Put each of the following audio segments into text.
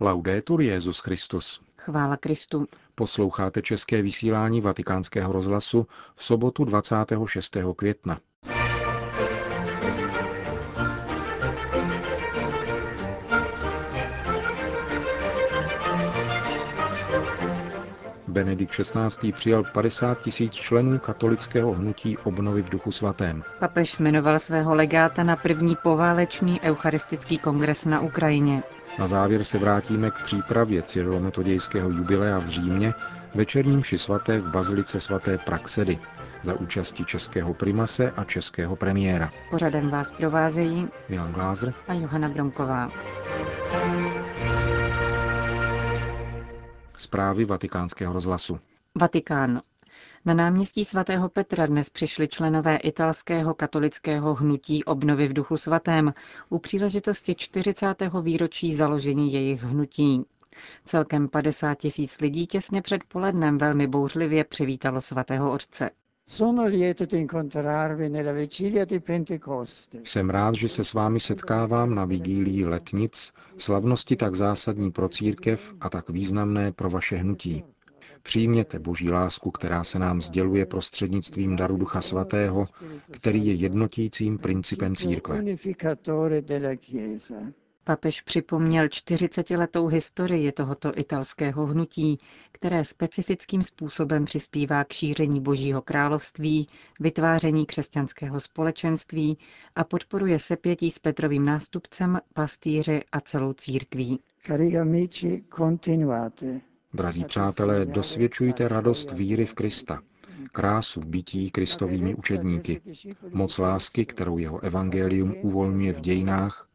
Laudetur Jezus Christus. Chvála Kristu. Posloucháte české vysílání Vatikánského rozhlasu v sobotu 26. května. Benedikt XVI. přijal 50 tisíc členů katolického hnutí obnovy v duchu svatém. Papež jmenoval svého legáta na první poválečný eucharistický kongres na Ukrajině. Na závěr se vrátíme k přípravě cyrilometodějského jubilea v Římě, večerním ši svaté v bazilice svaté Praxedy za účasti českého primase a českého premiéra. Pořadem vás provázejí Milan Glázer a Johana Bromková. Zprávy vatikánského rozhlasu. Vatikán. Na náměstí svatého Petra dnes přišli členové italského katolického hnutí obnovy v duchu svatém u příležitosti 40. výročí založení jejich hnutí. Celkem 50 tisíc lidí těsně před polednem velmi bouřlivě přivítalo svatého otce. Jsem rád, že se s vámi setkávám na vigílii letnic, slavnosti tak zásadní pro církev a tak významné pro vaše hnutí. Přijměte boží lásku, která se nám sděluje prostřednictvím daru Ducha Svatého, který je jednotícím principem církve. Papež připomněl 40-letou historii tohoto italského hnutí, které specifickým způsobem přispívá k šíření Božího království, vytváření křesťanského společenství a podporuje sepětí s Petrovým nástupcem, pastýři a celou církví. Drazí přátelé, dosvědčujte radost víry v Krista, krásu bytí kristovými učedníky, moc lásky, kterou jeho evangelium uvolňuje v dějinách,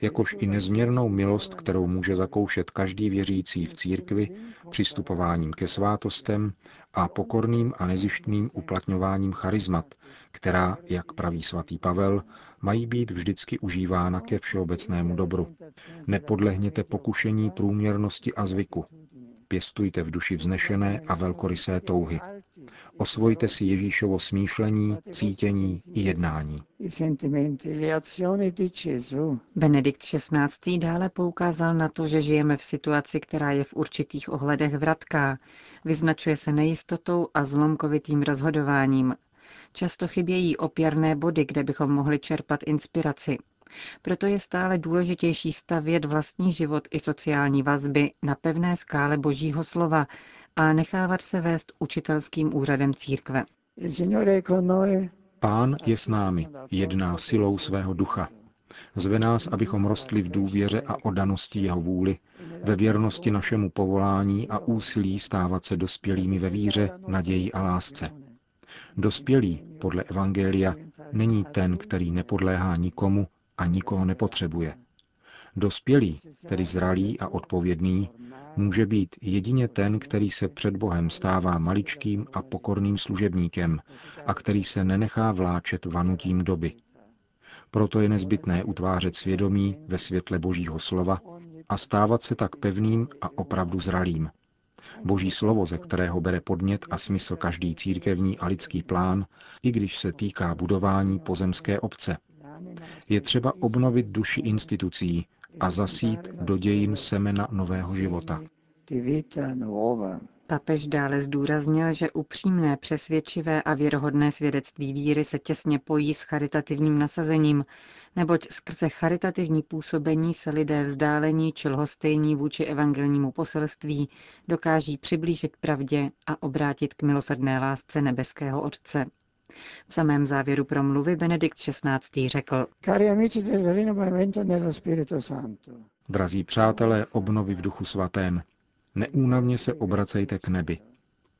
jakož i nezměrnou milost, kterou může zakoušet každý věřící v církvi, přistupováním ke svátostem a pokorným a nezištným uplatňováním charizmat, která, jak praví svatý Pavel, mají být vždycky užívána ke všeobecnému dobru. Nepodlehněte pokušení průměrnosti a zvyku, pěstujte v duši vznešené a velkorysé touhy. Osvojte si Ježíšovo smýšlení, cítění i jednání. Benedikt XVI. dále poukázal na to, že žijeme v situaci, která je v určitých ohledech vratká. Vyznačuje se nejistotou a zlomkovitým rozhodováním. Často chybějí opěrné body, kde bychom mohli čerpat inspiraci. Proto je stále důležitější stavět vlastní život i sociální vazby na pevné skále Božího slova a nechávat se vést učitelským úřadem církve. Pán je s námi, jedná silou svého ducha. Zve nás, abychom rostli v důvěře a odanosti jeho vůli, ve věrnosti našemu povolání a úsilí stávat se dospělými ve víře, naději a lásce. Dospělý, podle Evangelia, není ten, který nepodléhá nikomu a nikoho nepotřebuje. Dospělý, tedy zralý a odpovědný, může být jedině ten, který se před Bohem stává maličkým a pokorným služebníkem a který se nenechá vláčet vanutím doby. Proto je nezbytné utvářet svědomí ve světle Božího slova a stávat se tak pevným a opravdu zralým. Boží slovo, ze kterého bere podnět a smysl každý církevní a lidský plán, i když se týká budování pozemské obce. Je třeba obnovit duši institucí, a zasít do dějin semena nového života. Papež dále zdůraznil, že upřímné, přesvědčivé a věrohodné svědectví víry se těsně pojí s charitativním nasazením, neboť skrze charitativní působení se lidé vzdálení či lhostejní vůči evangelnímu poselství dokáží přiblížit pravdě a obrátit k milosrdné lásce nebeského Otce. V samém závěru promluvy Benedikt XVI. řekl, Drazí přátelé obnovy v duchu svatém, neúnavně se obracejte k nebi.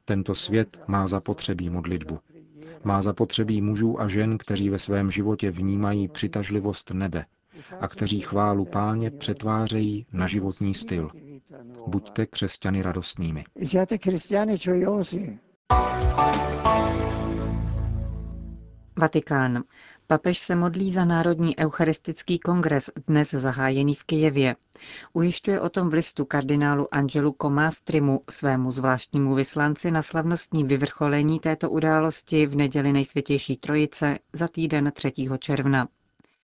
Tento svět má zapotřebí modlitbu. Má zapotřebí mužů a žen, kteří ve svém životě vnímají přitažlivost nebe a kteří chválu páně přetvářejí na životní styl. Buďte křesťany radostnými. Vatikán. Papež se modlí za Národní eucharistický kongres dnes zahájený v Kijevě. Ujišťuje o tom v listu kardinálu Angelu Komástrimu, svému zvláštnímu vyslanci na slavnostní vyvrcholení této události v neděli nejsvětější trojice za týden 3. června.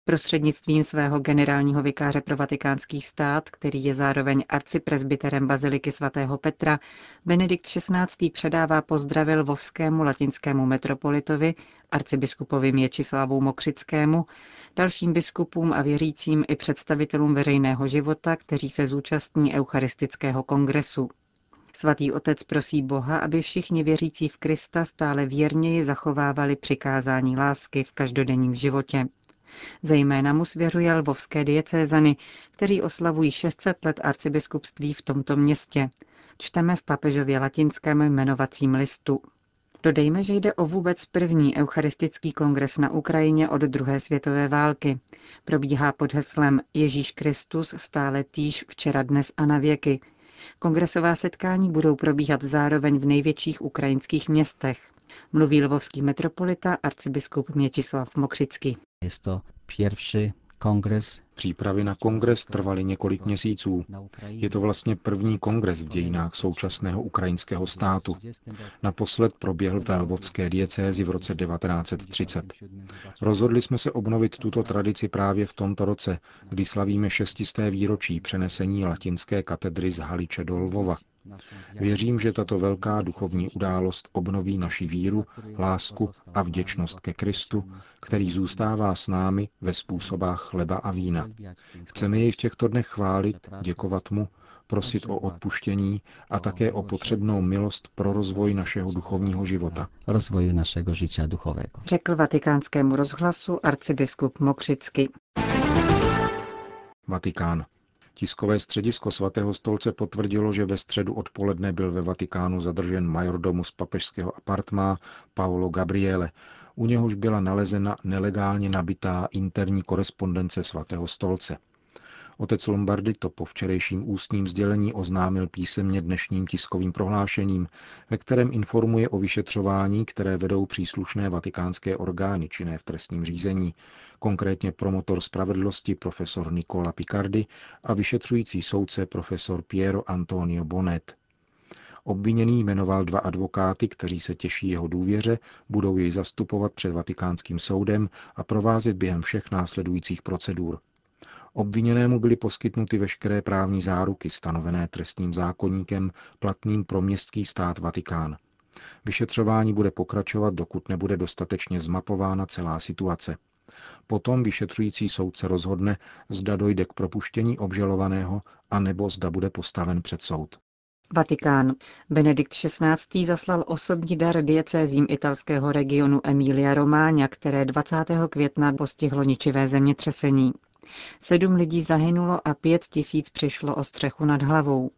Prostřednictvím svého generálního vikáře pro vatikánský stát, který je zároveň arcipresbyterem Baziliky svatého Petra, Benedikt XVI. předává pozdravil Lvovskému latinskému metropolitovi, arcibiskupovi Měčislavu Mokřickému, dalším biskupům a věřícím i představitelům veřejného života, kteří se zúčastní Eucharistického kongresu. Svatý otec prosí Boha, aby všichni věřící v Krista stále věrněji zachovávali přikázání lásky v každodenním životě. Zejména mu svěřuje lvovské diecézany, kteří oslavují 600 let arcibiskupství v tomto městě. Čteme v papežově latinském jmenovacím listu. Dodejme, že jde o vůbec první eucharistický kongres na Ukrajině od druhé světové války. Probíhá pod heslem Ježíš Kristus stále týž včera, dnes a na věky. Kongresová setkání budou probíhat zároveň v největších ukrajinských městech. Mluví lvovský metropolita arcibiskup Měčislav Mokřický. Je to kongres. Přípravy na kongres trvaly několik měsíců. Je to vlastně první kongres v dějinách současného ukrajinského státu. Naposled proběhl ve Lvovské diecézi v roce 1930. Rozhodli jsme se obnovit tuto tradici právě v tomto roce, kdy slavíme šestisté výročí přenesení latinské katedry z Haliče do Lvova. Věřím, že tato velká duchovní událost obnoví naši víru, lásku a vděčnost ke Kristu, který zůstává s námi ve způsobách chleba a vína. Chceme jej v těchto dnech chválit, děkovat mu, prosit o odpuštění a také o potřebnou milost pro rozvoj našeho duchovního života. Rozvoj našeho života duchového. Řekl vatikánskému rozhlasu arcibiskup Mokřicky. Vatikán. Tiskové středisko svatého stolce potvrdilo, že ve středu odpoledne byl ve Vatikánu zadržen majordomus papežského apartmá Paolo Gabriele. U něhož byla nalezena nelegálně nabitá interní korespondence svatého stolce. Otec Lombardy to po včerejším ústním sdělení oznámil písemně dnešním tiskovým prohlášením, ve kterém informuje o vyšetřování, které vedou příslušné vatikánské orgány činné v trestním řízení, konkrétně promotor spravedlnosti profesor Nicola Picardi a vyšetřující soudce profesor Piero Antonio Bonet. Obviněný jmenoval dva advokáty, kteří se těší jeho důvěře, budou jej zastupovat před vatikánským soudem a provázet během všech následujících procedur. Obviněnému byly poskytnuty veškeré právní záruky stanovené trestním zákonníkem platným pro městský stát Vatikán. Vyšetřování bude pokračovat, dokud nebude dostatečně zmapována celá situace. Potom vyšetřující soudce rozhodne, zda dojde k propuštění obžalovaného, anebo zda bude postaven před soud. Vatikán. Benedikt XVI. zaslal osobní dar diecézím italského regionu Emilia Romáňa, které 20. května postihlo ničivé zemětřesení. Sedm lidí zahynulo a pět tisíc přišlo o střechu nad hlavou.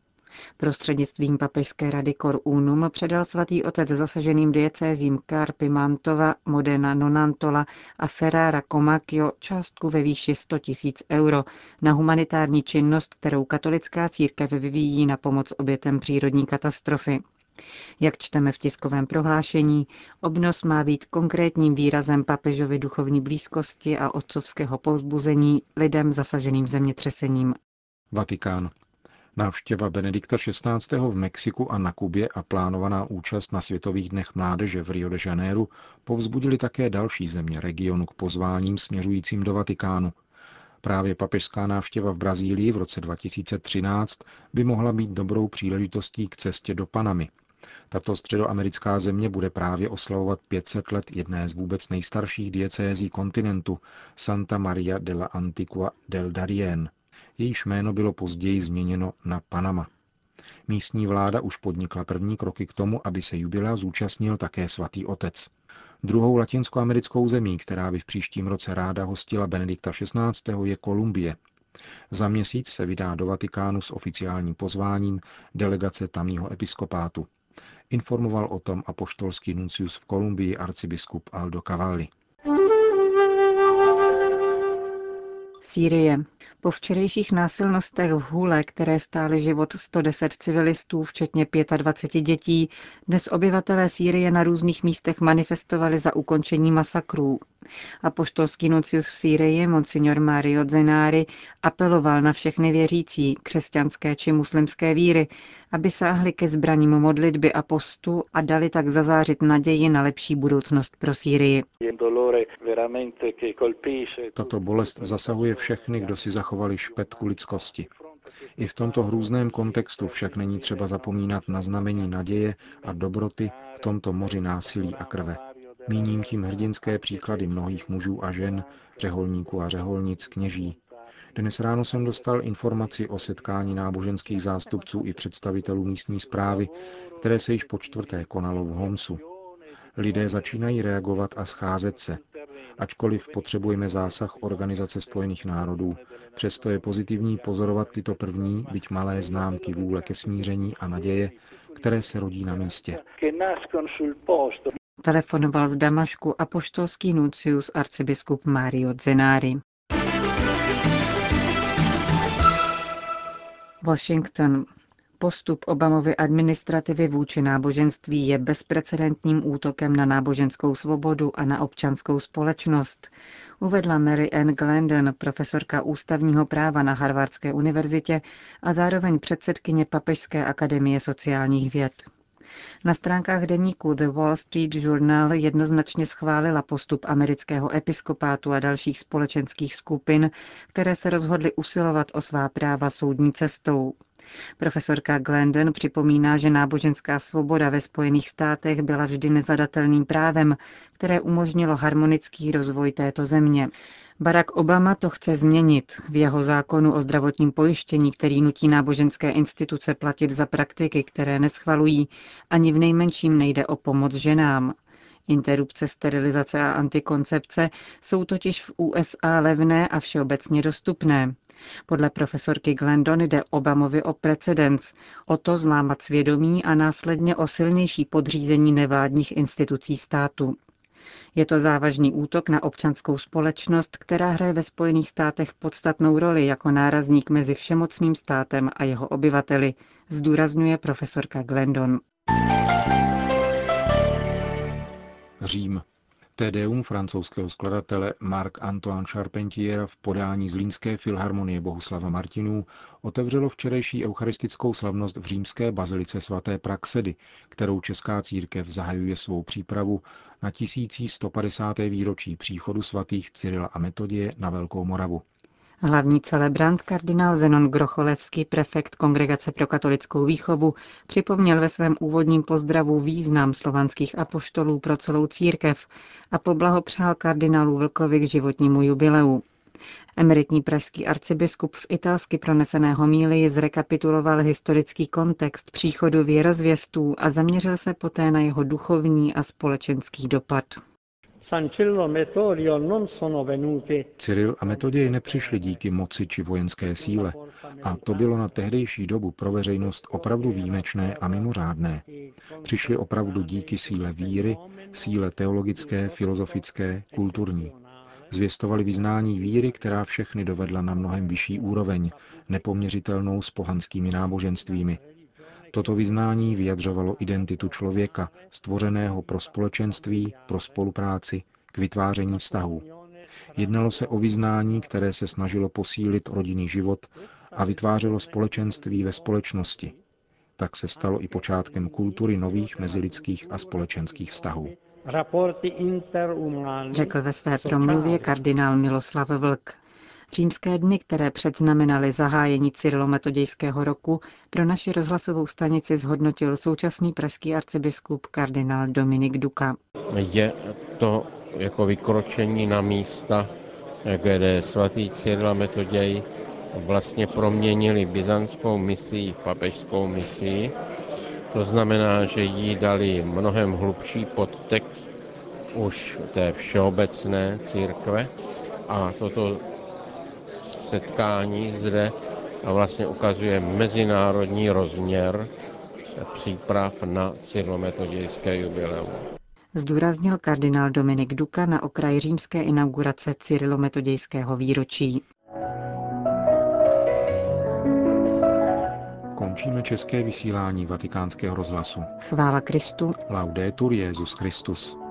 Prostřednictvím papežské rady Cor Unum předal svatý otec zasaženým diecézím Carpi Mantova, Modena Nonantola a Ferrara Comacchio částku ve výši 100 tisíc euro na humanitární činnost, kterou katolická církev vyvíjí na pomoc obětem přírodní katastrofy. Jak čteme v tiskovém prohlášení, obnos má být konkrétním výrazem papežovy duchovní blízkosti a otcovského povzbuzení lidem zasaženým zemětřesením. Vatikán. Návštěva Benedikta XVI. v Mexiku a na Kubě a plánovaná účast na Světových dnech mládeže v Rio de Janeiro povzbudili také další země regionu k pozváním směřujícím do Vatikánu. Právě papežská návštěva v Brazílii v roce 2013 by mohla být dobrou příležitostí k cestě do Panamy. Tato středoamerická země bude právě oslavovat 500 let jedné z vůbec nejstarších diecézí kontinentu, Santa Maria de la Antigua del Darién. Jejíž jméno bylo později změněno na Panama. Místní vláda už podnikla první kroky k tomu, aby se jubilea zúčastnil také svatý otec. Druhou latinskoamerickou zemí, která by v příštím roce ráda hostila Benedikta XVI. je Kolumbie. Za měsíc se vydá do Vatikánu s oficiálním pozváním delegace tamního episkopátu. Informoval o tom apoštolský nuncius v Kolumbii arcibiskup Aldo Cavalli. Sýrie. Po včerejších násilnostech v Hule, které stály život 110 civilistů, včetně 25 dětí, dnes obyvatelé Sýrie na různých místech manifestovali za ukončení masakrů. Apoštolský nuncius v Sýrii, monsignor Mario Zenári, apeloval na všechny věřící, křesťanské či muslimské víry, aby sáhli ke zbraním modlitby a postu a dali tak zazářit naději na lepší budoucnost pro Sýrii. Tato bolest zasahuje všechny, kdo si zachovali špetku lidskosti. I v tomto hrůzném kontextu však není třeba zapomínat na znamení naděje a dobroty v tomto moři násilí a krve. Míním tím hrdinské příklady mnohých mužů a žen, řeholníků a řeholnic, kněží. Dnes ráno jsem dostal informaci o setkání náboženských zástupců i představitelů místní zprávy, které se již po čtvrté konalo v Homsu. Lidé začínají reagovat a scházet se. Ačkoliv potřebujeme zásah Organizace spojených národů, přesto je pozitivní pozorovat tyto první, byť malé známky vůle ke smíření a naděje, které se rodí na místě. Telefonoval z Damašku apoštolský nuncius arcibiskup Mario Zenári. Washington. Postup Obamovy administrativy vůči náboženství je bezprecedentním útokem na náboženskou svobodu a na občanskou společnost, uvedla Mary Ann Glendon, profesorka ústavního práva na Harvardské univerzitě a zároveň předsedkyně Papežské akademie sociálních věd. Na stránkách deníku The Wall Street Journal jednoznačně schválila postup amerického episkopátu a dalších společenských skupin, které se rozhodly usilovat o svá práva soudní cestou. Profesorka Glendon připomíná, že náboženská svoboda ve Spojených státech byla vždy nezadatelným právem, které umožnilo harmonický rozvoj této země. Barack Obama to chce změnit. V jeho zákonu o zdravotním pojištění, který nutí náboženské instituce platit za praktiky, které neschvalují, ani v nejmenším nejde o pomoc ženám. Interrupce, sterilizace a antikoncepce jsou totiž v USA levné a všeobecně dostupné. Podle profesorky Glendon jde Obamovi o precedens, o to zlámat svědomí a následně o silnější podřízení nevládních institucí státu. Je to závažný útok na občanskou společnost, která hraje ve Spojených státech podstatnou roli jako nárazník mezi všemocným státem a jeho obyvateli, zdůrazňuje profesorka Glendon. Řím. Tedeum francouzského skladatele Marc-Antoine Charpentier v podání z Línské filharmonie Bohuslava Martinů otevřelo včerejší eucharistickou slavnost v římské bazilice svaté Praxedy, kterou Česká církev zahajuje svou přípravu na 1150. výročí příchodu svatých Cyrila a Metodie na Velkou Moravu. Hlavní celebrant kardinál Zenon Grocholevský, prefekt Kongregace pro katolickou výchovu, připomněl ve svém úvodním pozdravu význam slovanských apoštolů pro celou církev a poblahopřál kardinálu Vlkovi k životnímu jubileu. Emeritní pražský arcibiskup v italsky proneseného míli zrekapituloval historický kontext příchodu věrozvěstů a zaměřil se poté na jeho duchovní a společenský dopad. Cyril a Metoděj nepřišli díky moci či vojenské síle a to bylo na tehdejší dobu pro veřejnost opravdu výjimečné a mimořádné. Přišli opravdu díky síle víry, síle teologické, filozofické, kulturní. Zvěstovali vyznání víry, která všechny dovedla na mnohem vyšší úroveň, nepoměřitelnou s pohanskými náboženstvími, Toto vyznání vyjadřovalo identitu člověka, stvořeného pro společenství, pro spolupráci, k vytváření vztahů. Jednalo se o vyznání, které se snažilo posílit rodinný život a vytvářelo společenství ve společnosti. Tak se stalo i počátkem kultury nových mezilidských a společenských vztahů. Řekl ve své promluvě kardinál Miloslav Vlk. Římské dny, které předznamenaly zahájení Cyrilometodějského roku, pro naši rozhlasovou stanici zhodnotil současný pražský arcibiskup kardinál Dominik Duka. Je to jako vykročení na místa, kde svatý Cyril a Metoděj vlastně proměnili byzantskou misii v papežskou misii. To znamená, že jí dali mnohem hlubší podtext už té všeobecné církve a toto setkání zde a vlastně ukazuje mezinárodní rozměr příprav na cyrlometodějské jubileum. Zdůraznil kardinál Dominik Duka na okraji římské inaugurace cyrilometodějského výročí. Končíme české vysílání vatikánského rozhlasu. Chvála Kristu. Laudetur Jezus Christus.